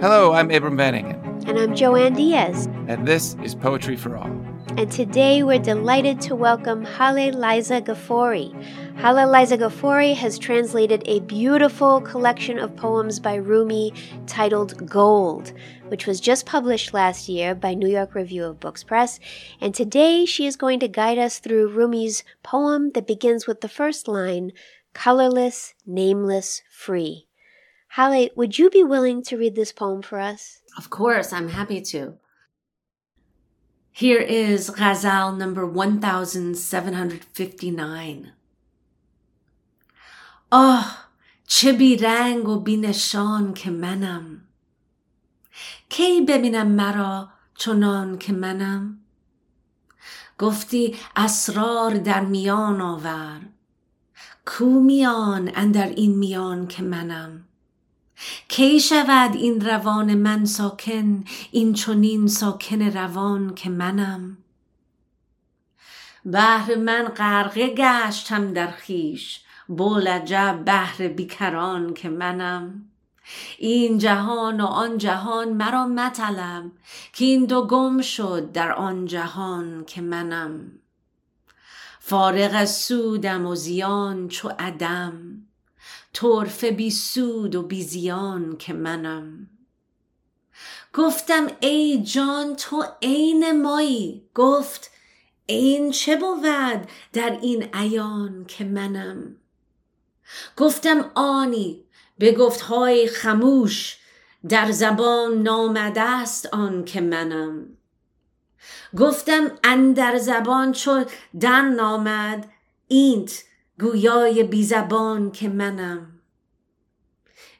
Hello, I'm Abram Van Engen. And I'm Joanne Diaz. And this is Poetry for All. And today we're delighted to welcome Haleh Liza Gafori. Haleh Liza Gafori has translated a beautiful collection of poems by Rumi titled Gold, which was just published last year by New York Review of Books Press. And today she is going to guide us through Rumi's poem that begins with the first line Colorless, Nameless, Free. Hale, would you be willing to read this poem for us? Of course, I'm happy to. Here is Ghazal number 1759. آه چه بی رنگ و بی نشان که منم کی ببینم مرا چنان که منم گفتی اسرار در میان آور کو میان اندر این میان که منم کی شود این روان من ساکن این چنین ساکن روان که منم؟ بهر من غرقه گشتم در خیش بولجب بهر بیکران که منم. این جهان و آن جهان مرا مطلب که این دو گم شد در آن جهان که منم. فارغ از سودم و زیان چو عدم. طرفه بی سود و بی زیان که منم. گفتم ای جان تو عین مایی؟ گفت این چه بود در این عیان که منم؟ گفتم آنی به های خموش در زبان نامده است آن که منم. گفتم اندر زبان چو در نامد اینت گویای بی زبان که منم.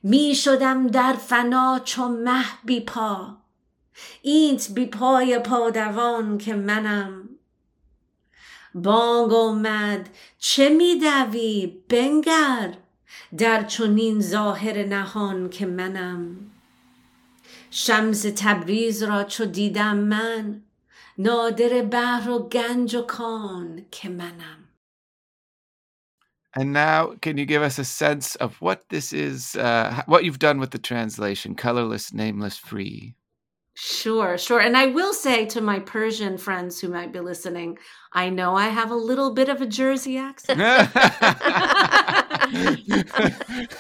می شدم در فنا چو مه بی پا. اینت بی پای پادوان که منم. بانگ آمد چه می دوی بنگر در چنین ظاهر نهان که منم؟ شمس تبریز را چو دیدم من نادر بحر و گنج و کان که منم. And now, can you give us a sense of what this is, uh, what you've done with the translation, colorless, nameless, free? Sure, sure. And I will say to my Persian friends who might be listening, I know I have a little bit of a Jersey accent.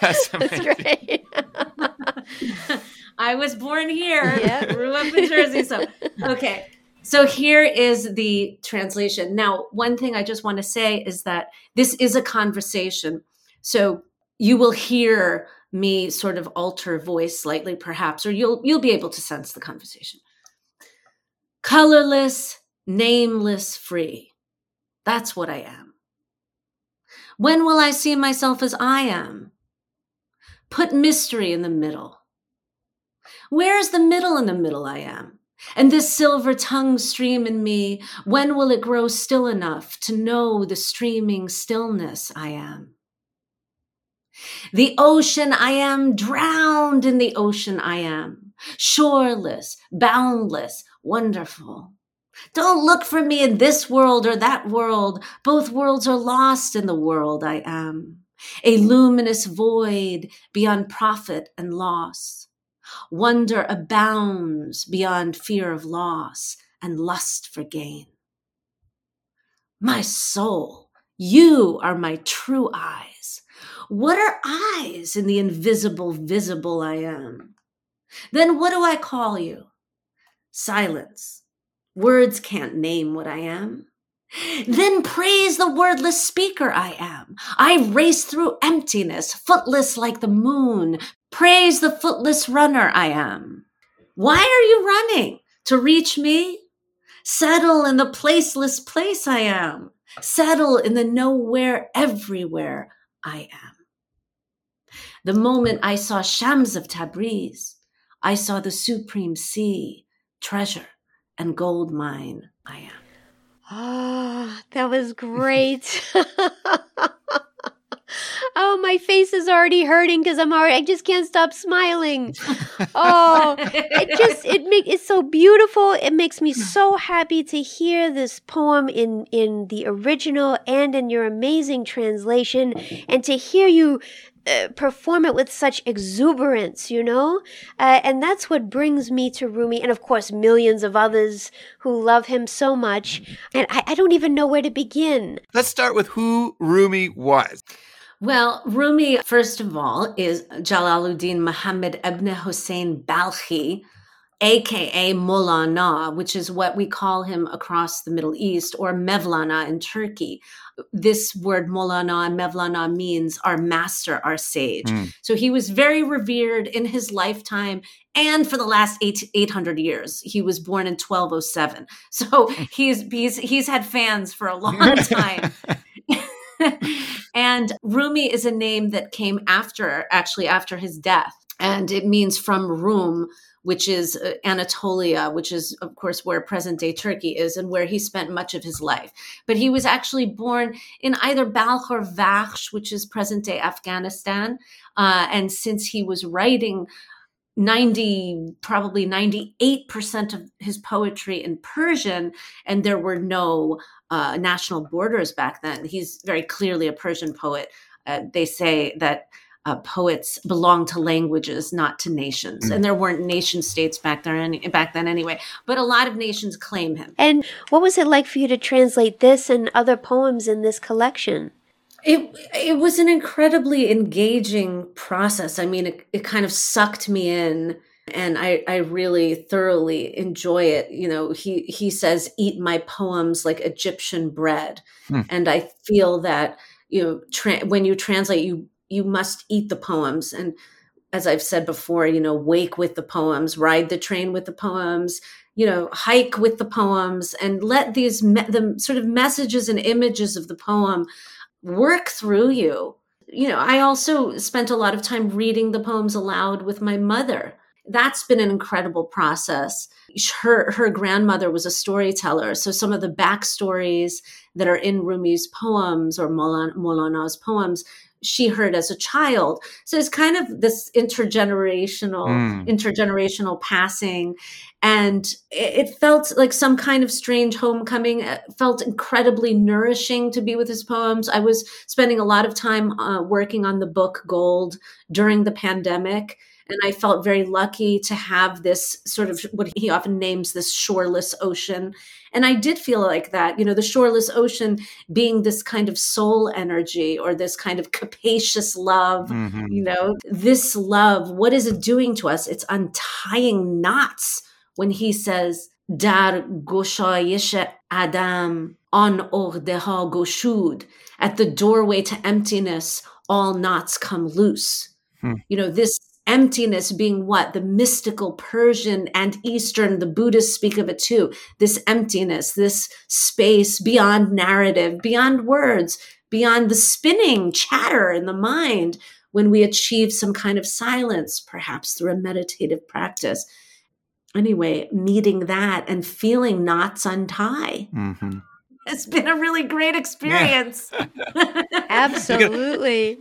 That's, That's great. I was born here, yeah. grew up in Jersey. So, okay. So here is the translation. Now, one thing I just want to say is that this is a conversation. So you will hear me sort of alter voice slightly perhaps or you'll you'll be able to sense the conversation. Colorless, nameless, free. That's what I am. When will I see myself as I am? Put mystery in the middle. Where is the middle in the middle I am? And this silver tongue stream in me, when will it grow still enough to know the streaming stillness I am? The ocean I am, drowned in the ocean I am, shoreless, boundless, wonderful. Don't look for me in this world or that world. Both worlds are lost in the world I am, a luminous void beyond profit and loss. Wonder abounds beyond fear of loss and lust for gain. My soul, you are my true eyes. What are eyes in the invisible, visible I am? Then what do I call you? Silence. Words can't name what I am. Then praise the wordless speaker I am. I race through emptiness, footless like the moon, Praise the footless runner I am. Why are you running? To reach me? Settle in the placeless place I am. Settle in the nowhere, everywhere I am. The moment I saw Shams of Tabriz, I saw the supreme sea, treasure, and gold mine I am. Ah, oh, that was great. my face is already hurting because I'm already, I just can't stop smiling. Oh, it just, it make it's so beautiful. It makes me so happy to hear this poem in, in the original and in your amazing translation and to hear you uh, perform it with such exuberance, you know? Uh, and that's what brings me to Rumi, and of course, millions of others who love him so much. And I, I don't even know where to begin. Let's start with who Rumi was. Well, Rumi, first of all, is Jalaluddin Muhammad ibn Hussein Balkhi, aka Molana, which is what we call him across the Middle East, or Mevlana in Turkey. This word Molana and Mevlana means our master, our sage. Mm. So he was very revered in his lifetime and for the last eight, 800 years. He was born in 1207. So he's, he's, he's had fans for a long time. and Rumi is a name that came after, actually, after his death. And it means from Rum, which is uh, Anatolia, which is, of course, where present day Turkey is and where he spent much of his life. But he was actually born in either Balkh or Vakhsh, which is present day Afghanistan. Uh, and since he was writing 90 probably 98% of his poetry in persian and there were no uh, national borders back then he's very clearly a persian poet uh, they say that uh, poets belong to languages not to nations Mm. and there weren't nation states back there any, back then anyway but a lot of nations claim him And what was it like for you to translate this and other poems in this collection? It it was an incredibly engaging process. I mean, it, it kind of sucked me in and I, I really thoroughly enjoy it. You know, he he says, eat my poems like Egyptian bread. Hmm. And I feel that, you know, tra- when you translate, you you must eat the poems. And as I've said before, you know, wake with the poems, ride the train with the poems, you know, hike with the poems, and let these me- the sort of messages and images of the poem work through you. You know, I also spent a lot of time reading the poems aloud with my mother. That's been an incredible process. Her her grandmother was a storyteller, so some of the backstories that are in Rumi's poems or Molan- Molana's poems, she heard as a child. So it's kind of this intergenerational Mm. intergenerational passing and it, felt like some kind of strange homecoming it felt incredibly nourishing to be with his poems i was spending a lot of time uh, working on the book gold during the pandemic and i felt very lucky to have this sort of what he often names this shoreless ocean and i did feel like that you know the shoreless ocean being this kind of soul energy or this kind of capacious love Mhm. you know this love what is it doing to us it's untying knots when he says dar goshayish adam on ordeha goshud at the doorway to emptiness all knots come loose Hmm. you know this emptiness being what the mystical persian and eastern the buddhists speak of it too this emptiness this space beyond narrative beyond words beyond the spinning chatter in the mind when we achieve some kind of silence, perhaps through a meditative practice. Anyway, meeting that and feeling knots untie. Mhm. It's been a really great experience. Absolutely.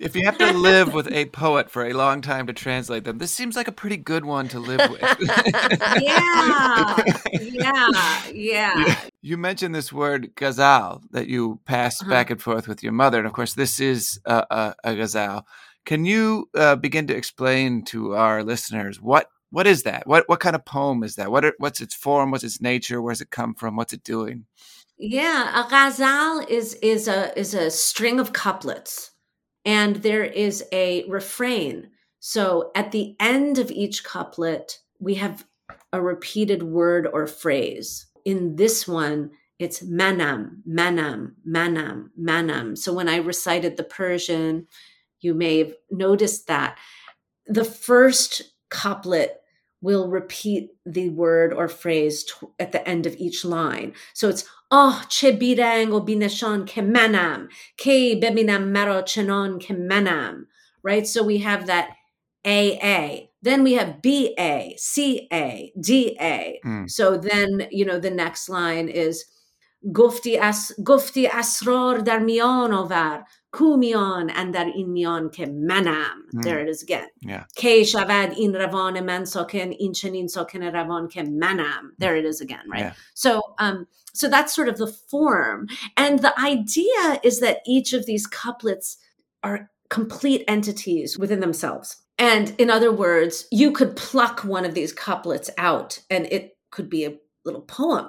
If you have to live with a poet for a long time to translate them, this seems like a pretty good one to live with. yeah, yeah, yeah. You mentioned this word ghazal that you passed Uh-huh. back and forth with your mother, and of course, this is a, a, a ghazal. Can you uh, begin to explain to our listeners what what is that? What what kind of poem is that? What are, what's its form? What's its nature? Where's it come from? What's it doing? Yeah, a ghazal is is a is a string of couplets, and there is a refrain. So at the end of each couplet, we have a repeated word or phrase. In this one, it's manam, manam, manam, manam. So when I recited the Persian, you may have noticed that the first couplet will repeat the word or phrase t- at the end of each line. So it's Oh, چه بیرنگ و بینشان که منم کی ببینم مرا چنان که منم right so we have that AA then we have BA CA DA Mm. so then you know the next line is گفتی as گفتی اسرار در میان آور کو میان اندر این میان که منم Mm. there it is again Yeah. کی شود این روان من ساکن این چنین ساکن روان که منم there it is again right Yeah. so um so that's sort of the form and the idea is that each of these couplets are complete entities within themselves. And in other words, you could pluck one of these couplets out and it could be a little poem.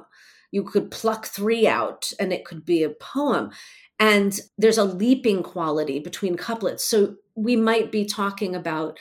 You could pluck three out and it could be a poem. And there's a leaping quality between couplets. So we might be talking about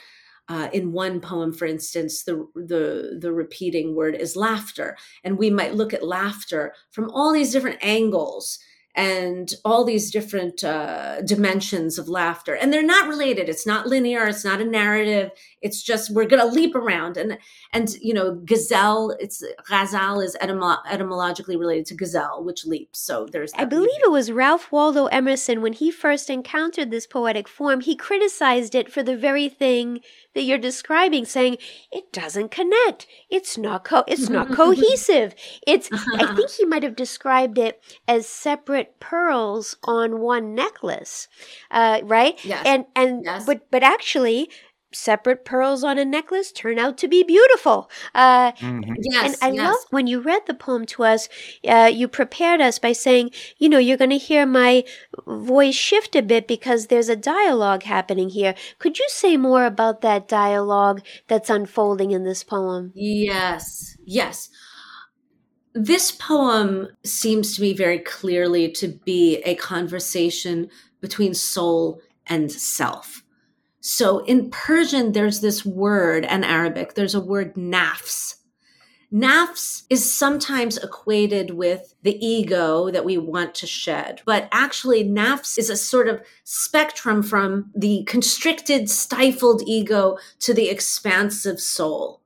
uh, in one poem, for instance, the, the the repeating word is laughter, and we might look at laughter from all these different angles and all these different uh, dimensions of laughter. And they're not related. It's not linear. It's not a narrative it's just we're going to leap around and and you know gazelle it's ghazal is etymo- etymologically related to gazelle which leaps so there's i believe leaping. it was ralph waldo emerson when he first encountered this poetic form he criticized it for the very thing that you're describing saying it doesn't connect it's not co- it's not cohesive it's i think he might have described it as separate pearls on one necklace uh, right yes. and and yes. but but actually separate pearls on a necklace turn out to be beautiful. Uh, mm-hmm. Yes, and I yes. love when you read the poem to us, uh, you prepared us by saying, you know, you're going to hear my voice shift a bit because there's a dialogue happening here. Could you say more about that dialogue that's unfolding in this poem? Yes, yes. This poem seems to me very clearly to be a conversation between soul and self so in Persian, there's this word, and Arabic, there's a word nafs. Nafs is sometimes equated with the ego that we want to shed. But actually, nafs is a sort of spectrum from the constricted, stifled ego to the expansive soul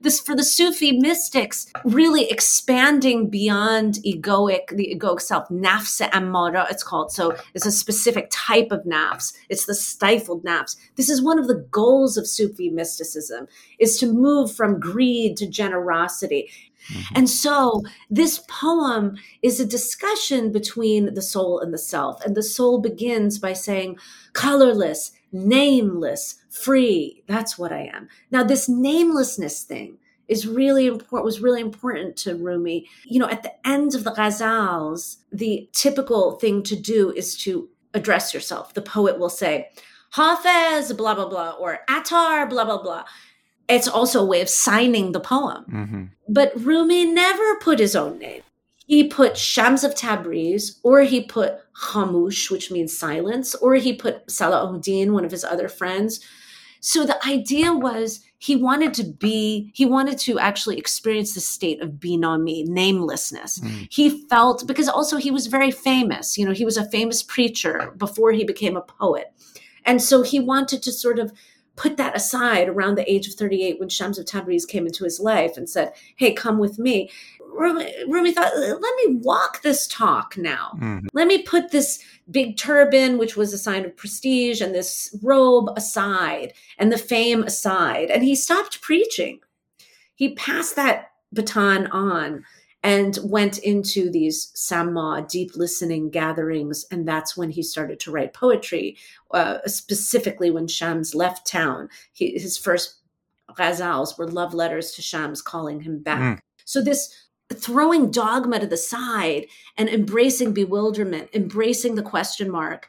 this for the Sufi mystics, really expanding beyond egoic, the egoic self, nafs amara, it's called. So it's a specific type of nafs. It's the stifled nafs. This is one of the goals of Sufi mysticism, is to move from greed to generosity. Mm-hmm. And so this poem is a discussion between the soul and the self. And the soul begins by saying, colorless, nameless, free. That's what I am. Now, this namelessness thing is really important was really important to Rumi. You know, at the end of the ghazals, the typical thing to do is to address yourself. The poet will say, Hafez, blah, blah, blah, or Attar, blah, blah, blah. It's also a way of signing the poem. Mm-hmm. But Rumi never put his own name. He put Shams of Tabriz, or he put Hamush, which means silence, or he put Salahuddin, one of his other friends. So the idea was he wanted to be, he wanted to actually experience the state of me, namelessness. Mm. He felt, because also he was very famous, you know, he was a famous preacher before he became a poet. And so he wanted to sort of put that aside around the age of 38 when Shams of Tabriz came into his life and said, Hey, come with me. Rumi, Rumi thought, let me walk this talk now. Mm-hmm. Let me put this big turban, which was a sign of prestige, and this robe aside, and the fame aside. And he stopped preaching. He passed that baton on and went into these sama, deep listening gatherings. And that's when he started to write poetry, uh, specifically when Shams left town. He, his first ghazals were love letters to Shams calling him back. Mm. So this throwing dogma to the side and embracing bewilderment, embracing the question mark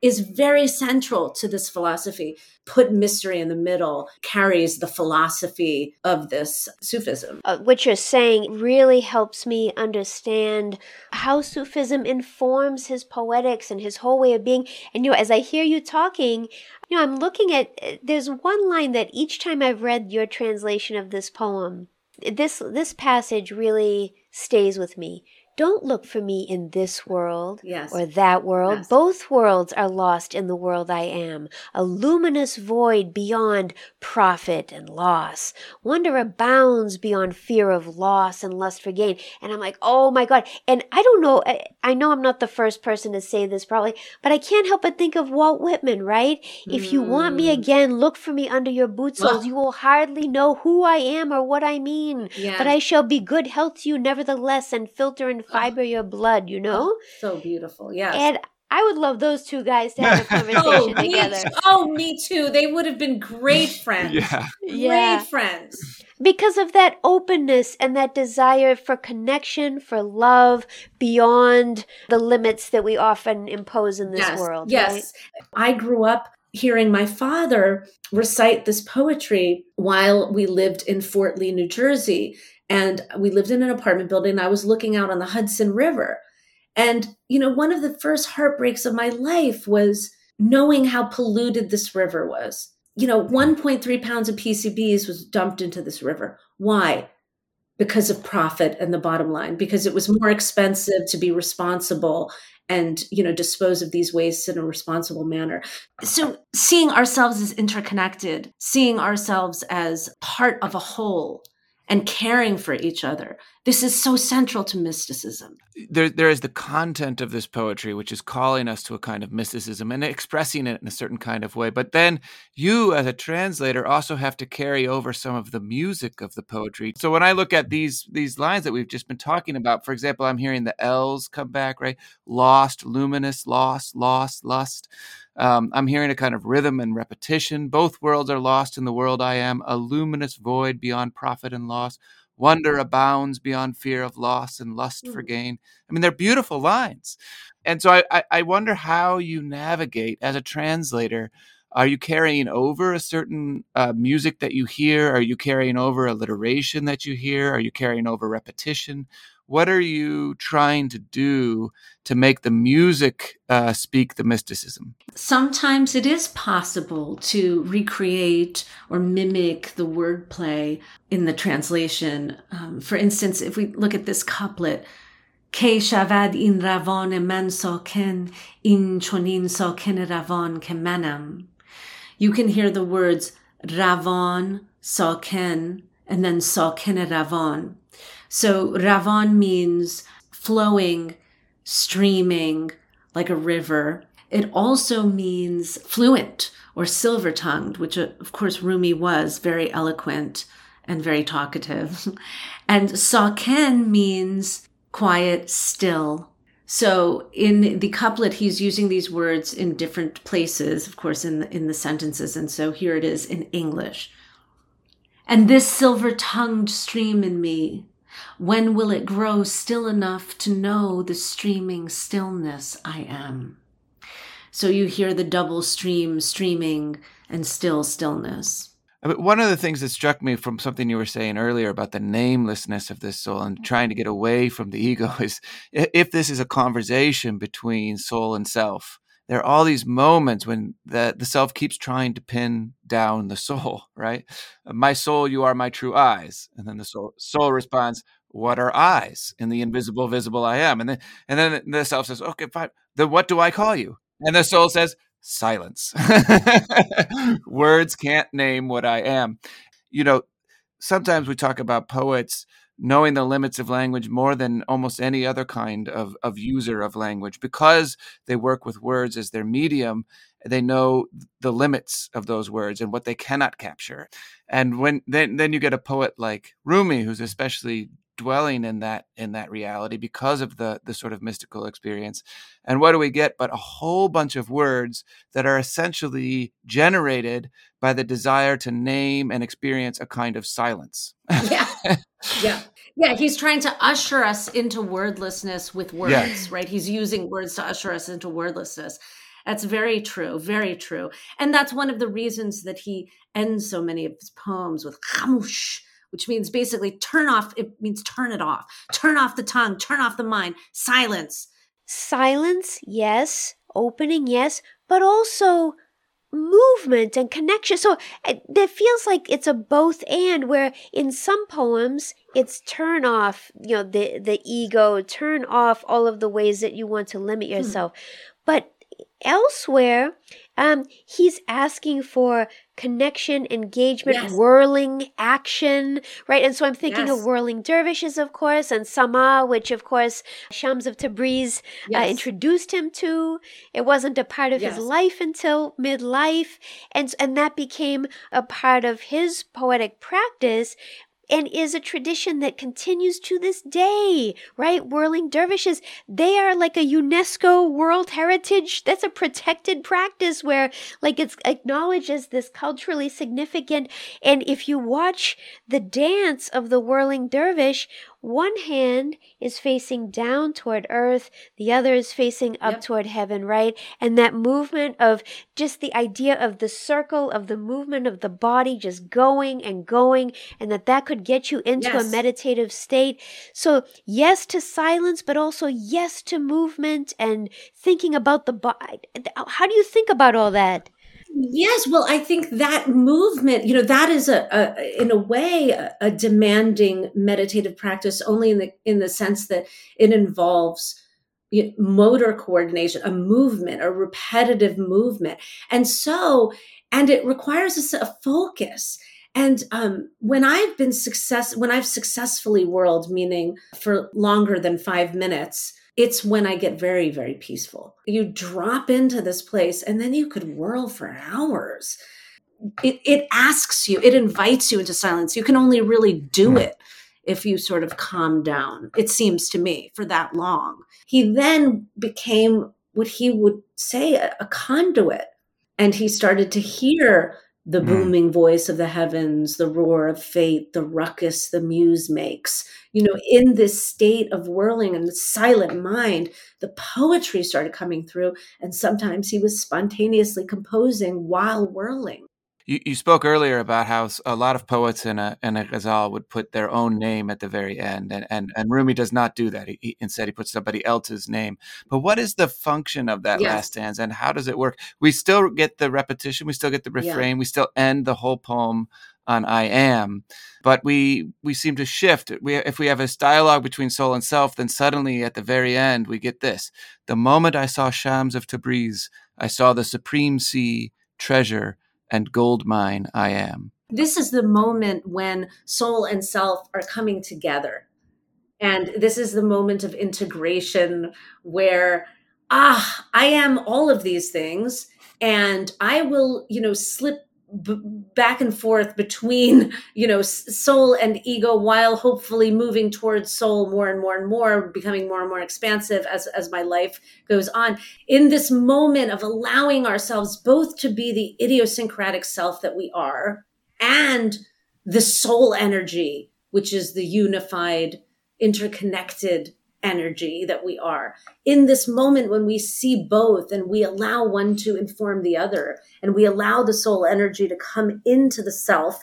is very central to this philosophy. Put mystery in the middle carries the philosophy of this Sufism. Uh, what you're saying really helps me understand how Sufism informs his poetics and his whole way of being. And you know, as I hear you talking, you know, I'm looking at there's one line that each time I've read your translation of this poem, this this passage really stays with me don't look for me in this world yes. or that world. Yes. Both worlds are lost in the world I am, a luminous void beyond profit and loss. Wonder abounds beyond fear of loss and lust for gain. And I'm like, oh my God. And I don't know, I, I know I'm not the first person to say this probably, but I can't help but think of Walt Whitman, right? Mm. If you want me hmm. again, look for me under your boot soles. Well, you will hardly know who I am or what I mean. Yeah. But I shall be good health to you nevertheless and filter and fiber your blood, you know? Oh, so beautiful. Yeah. And I would love those two guys to have a oh, conversation oh, together. Me oh, me too. They would have been great friends. yeah. Great yeah. friends. Because of that openness and that desire for connection, for love beyond the limits that we often impose in this yes, world. Yes. Right? I grew up hearing my father recite this poetry while we lived in Fort Lee, New Jersey. And we lived in an apartment building. I was looking out on the Hudson River. And, you know, one of the first heartbreaks of my life was knowing how polluted this river was. You know, 1.3 pounds of PCBs was dumped into this river. Why? Because of profit and the bottom line, because it was more expensive to be responsible and you know dispose of these wastes in a responsible manner so seeing ourselves as interconnected seeing ourselves as part of a whole and caring for each other. This is so central to mysticism. There, there is the content of this poetry, which is calling us to a kind of mysticism and expressing it in a certain kind of way. But then you, as a translator, also have to carry over some of the music of the poetry. So when I look at these these lines that we've just been talking about, for example, I'm hearing the L's come back, right? Lost, luminous, lost, lost, lust. Um, I'm hearing a kind of rhythm and repetition. Both worlds are lost in the world I am, a luminous void beyond profit and loss. Wonder abounds beyond fear of loss and lust mm. for gain. I mean, they're beautiful lines. And so I, I, I wonder how you navigate as a translator. Are you carrying over a certain uh, music that you hear? Are you carrying over alliteration that you hear? Are you carrying over repetition? What are you trying to do to make the music uh, speak the mysticism? Sometimes it is possible to recreate or mimic the wordplay in the translation. Um, for instance, if we look at this couplet, Ke shavad in ravon man ken in chonin ken ravon ke manam. You can hear the words ravon, ken, and then ken ravon. So Ravan means flowing, streaming like a river. It also means fluent or silver tongued, which uh, of course Rumi was very eloquent and very talkative. and Saken means quiet, still. So in the couplet, he's using these words in different places, of course, in the, in the sentences. And so here it is in English. And this silver tongued stream in me, when will it grow still enough to know the streaming stillness I am? So you hear the double stream streaming and still stillness. Uh, mean, one of the things that struck me from something you were saying earlier about the namelessness of this soul and trying to get away from the ego is if this is a conversation between soul and self, there are all these moments when the, the self keeps trying to pin down the soul, right? Uh, my soul, you are my true eyes. And then the soul, soul responds, What are eyes in the invisible, visible I am? And then, and then the self says, Okay, fine. Then what do I call you? And the soul says, Silence. Words can't name what I am. You know, sometimes we talk about poets knowing the limits of language more than almost any other kind of, of user of language. Because they work with words as their medium they know the limits of those words and what they cannot capture. And when then then you get a poet like rumi who's especially dwelling in that in that reality because of the the sort of mystical experience. And what do we get but a whole bunch of words that are essentially generated by the desire to name and experience a kind of silence. Yeah. Yeah. Yeah he's trying to usher us into wordlessness with words yeah. right? He's using words to usher us into wordlessness. That's very true very true. And that's one of the reasons that he ends so many of his poems with which means basically turn off, it means turn it off, turn off the tongue, turn off the mind, silence. Silence, yes. Opening, yes. But also movement and connection. So it feels like it's a both and where in some poems it's turn off, you know, the the ego, turn off all of the ways that you want to limit hmm. yourself. Hmm. But elsewhere, um, he's asking for connection, engagement, yes. whirling action, right? And so I'm thinking yes. of whirling dervishes, of course, and Sama, which of course Shams of Tabriz uh, yes. uh, introduced him to. It wasn't a part of his life until midlife, and and that became a part of his poetic practice and is a tradition that continues to this day, right? Whirling dervishes, they are like a UNESCO World Heritage. That's a protected practice where, like, it's acknowledged as this culturally significant. And if you watch the dance of the whirling dervish, one hand is facing down toward earth, the other is facing up Yep. toward heaven, right? And that movement of just the idea of the circle of the movement of the body just going and going, and that that could get you into a meditative state. So, yes to silence, but also yes to movement and thinking about the body. How do you think about all that? Yes, well, I think that movement, you know, that is a, a in a way a, a demanding meditative practice only in the in the sense that it involves you know, motor coordination, a movement, a repetitive movement, and so and it requires a focus. And um, when I've been success, when I've successfully whirled, meaning for longer than five minutes, it's when I get very, very peaceful. You drop into this place and then you could whirl for hours. It, it asks you, it invites you into silence. You can only really do hmm. it if you sort of calm down, it seems to me, for that long. He then became what he would say a, a conduit. And he started to hear the Mm. booming voice of the heavens, the roar of fate, the ruckus the muse makes. You know, in this state of whirling and the silent mind, the poetry started coming through. And sometimes he was spontaneously composing while whirling. You, you spoke earlier about how a lot of poets in a in a ghazal would put their own name at the very end, and and, and Rumi does not do that. He, he- instead, he puts somebody else's name. But what is the function of that Yes. last stanza, and how does it work? We still get the repetition, we still get the Yeah. refrain, we still end the whole poem on "I am," but we we seem to shift. We if we have this dialogue between soul and self, then suddenly at the very end we get this: the moment I saw Shams of Tabriz, I saw the supreme sea, treasure and gold mine I am. this is the moment when soul and self are coming together. And this is the moment of integration where, ah, I am all of these things. And I will, you know, slip b- back and forth between, you know, soul and ego while hopefully moving towards soul more and more and more, becoming more and more expansive as, as my life goes on. In this moment of allowing ourselves both to be the idiosyncratic self that we are and the soul energy, which is the unified, interconnected energy that we are. In this moment when we see both and we allow one to inform the other, and we allow the soul energy to come into the self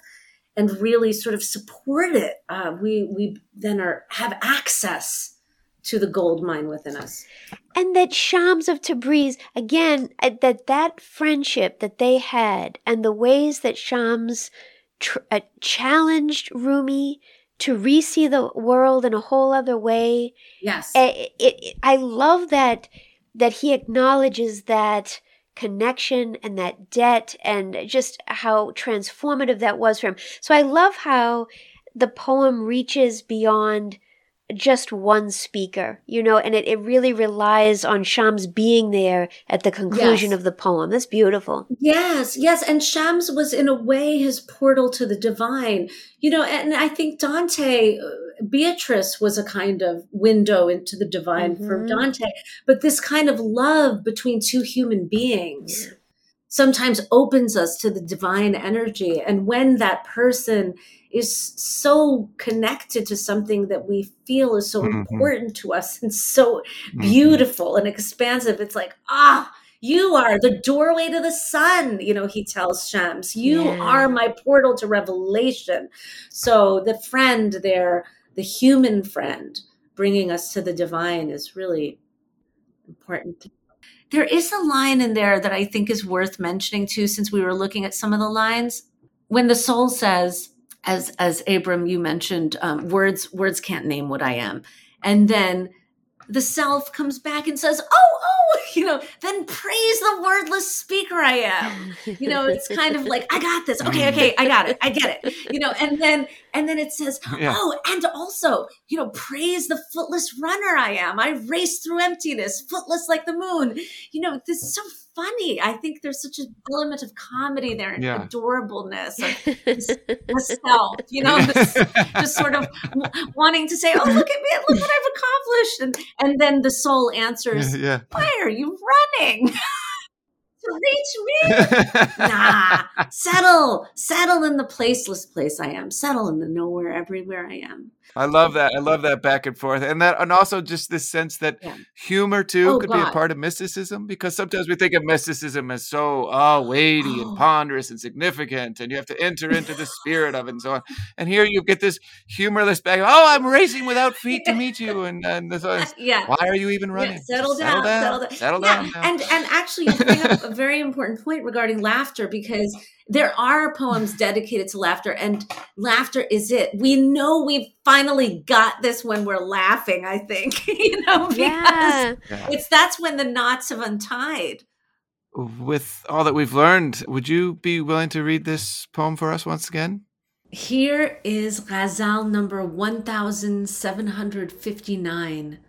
and really sort of support it, uh, we we then are have access to the gold mine within us. and that Shams of Tabriz again uh, that that friendship that they had and the ways that Shams tr- uh, challenged Rumi to re-see the world in a whole other way Yes. it, it, it- I love that that he acknowledges that connection and that debt and just how transformative that was for him. So I love how the poem reaches beyond just one speaker, you know, and it, it really relies on Shams being there at the conclusion Yes. of the poem. That's beautiful. Yes, yes. And Shams was, in a way, his portal to the divine. You know, and I think Dante, uh, Beatrice was a kind of window into the divine for Mhm. Dante. But this kind of love between two human beings sometimes opens us to the divine energy. And when that person is so connected to something that we feel is so Mhm. important to us and so Mhm. beautiful and expansive. It's like, ah, you are the doorway to the sun, you know, he tells Shams. You Yeah. are my portal to revelation. So the friend there, the human friend, bringing us to the divine is really important. There is a line in there that I think is worth mentioning too, since we were looking at some of the lines. When the soul says, as as Abram, you mentioned, um, words words can't name what I am, and then the self comes back and says, "Oh, oh, you know." Then praise the wordless speaker I am. You know, it's kind of like, "I got this." Okay, okay, I got it. I get it. You know, and then and then it says, Yeah. "Oh, and also, you know, praise the footless runner I am. I race through emptiness, footless like the moon." You know, this is so funny. I think there's such an element of comedy there and Yeah. adorableness of the self. You know, this, just sort of wanting to say, "Oh, look at me! Look what I've accomplished!" And and then the soul answers, yeah. "Why are you running?" to reach me. nah, settle, settle in the placeless place I am. Settle in the nowhere, everywhere I am. I love that. I love that back and forth, and that, and also just this sense that yeah. humor too oh, could God. be a part of mysticism because sometimes we think of mysticism as so uh, oh weighty oh. and ponderous and significant, and you have to enter into the spirit of it and so on. And here you get this humorless back. Oh, I'm racing without feet to meet you, and and so yeah. Why are you even running? Yeah, settle, down, settle, down, settle down. Settle down. Yeah. And and actually, you bring up a very important point regarding laughter because there are poems dedicated to laughter and laughter is it. We know we've finally got this when we're laughing i think you know because yeah. it's that's when the knots have untied. With all that we've learned would you be willing to read this poem for us once again? Here is ghazal number 1759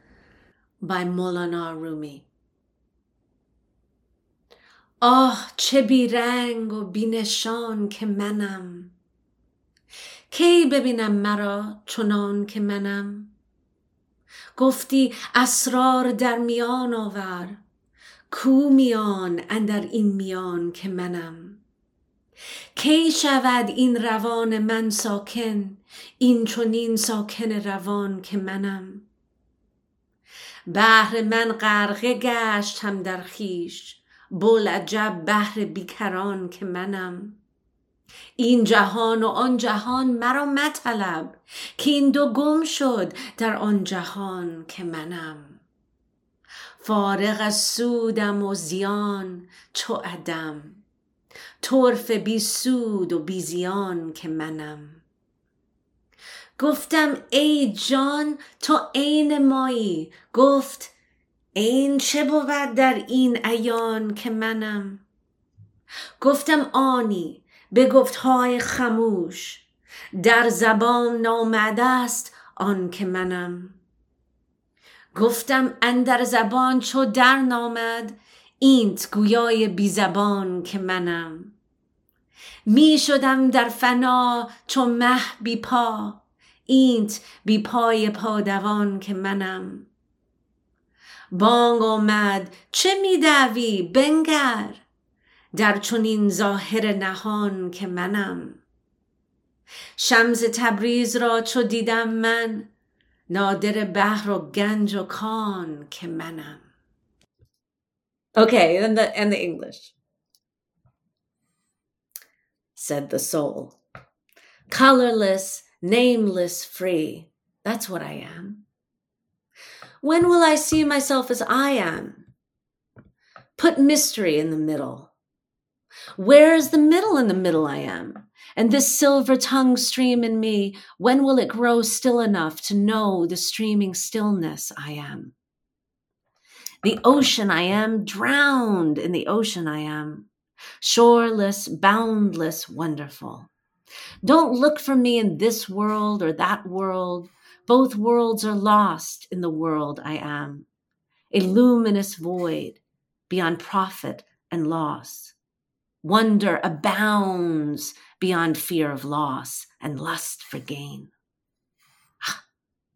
by Molana Rumi آه چه بیرنگ و بینشان که منم. کی ببینم مرا چنان که منم؟ گفتی اسرار در میان آور کو میان اندر این میان که منم؟ کی شود این روان من ساکن این چنین ساکن روان که منم؟ بهر من غرقه گشت هم در خیش عجب بهر بیکران که منم. این جهان و آن جهان مرا مطلب که این دو گم شد در آن جهان که منم. فارغ از سودم و زیان چو عدم طرف بی سود و بی زیان که منم. گفتم ای جان تو عین مایی گفت این چه بود در این ایان که منم؟ گفتم آنی به گفتهای خموش در زبان نامده است آن که منم. گفتم اندر زبان چو در نامد اینت گویای بی زبان که منم. می شدم در فنا چو مه بی پا اینت بی پای پادوان که منم. بانگ آمد چه میدوی بنگر در چنین ظاهر نهان که منم شمز تبریز را چو دیدم من نادر بحر و گنج و کان که منم Okay, and the and the English. Said the soul. Colorless, nameless, free. That's what I am. When will I see myself as I am? Put mystery in the middle. Where is the middle in the middle I am? And this silver tongue stream in me, when will it grow still enough to know the streaming stillness I am? The ocean I am, drowned in the ocean I am, shoreless, boundless, wonderful. Don't look for me in this world or that world. Both worlds are lost in the world I am, a luminous void beyond profit and loss. Wonder abounds beyond fear of loss and lust for gain. Ah,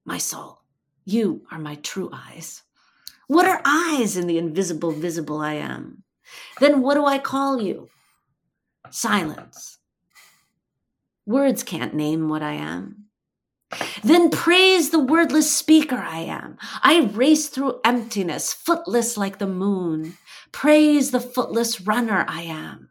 my soul, you are my true eyes. What are eyes in the invisible, visible I am? Then what do I call you? Silence. Words can't name what I am. Then praise the wordless speaker I am. I race through emptiness, footless like the moon. Praise the footless runner I am.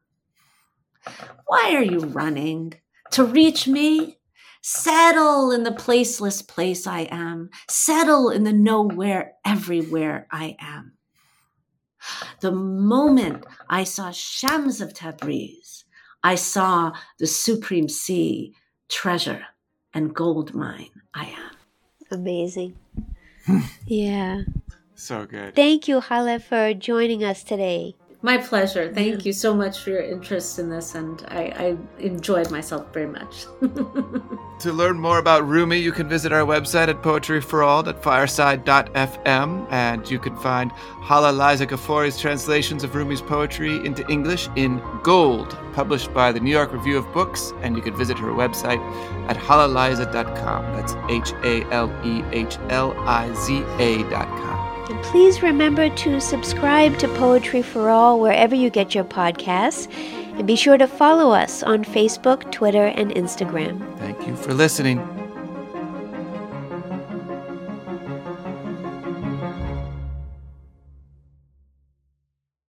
Why are you running? To reach me? Settle in the placeless place I am. Settle in the nowhere, everywhere I am. The moment I saw Shams of Tabriz, I saw the supreme sea treasure and gold mine I am. Amazing. Hmm. yeah. So good. Thank you, Haleh, for joining us today. My pleasure. Thank you so much for your interest in this, and I, I enjoyed myself very much. to learn more about Rumi, you can visit our website at Poetry for All at fireside.fm, and you can find Haleh Liza Gafori's translations of Rumi's poetry into English in Gold, published by the New York Review of Books, and you can visit her website at halehliza.com. That's H A L E H L I Z A.com. And please remember to subscribe to Poetry for All wherever you get your podcasts. And be sure to follow us on Facebook, Twitter, and Instagram. Thank you for listening.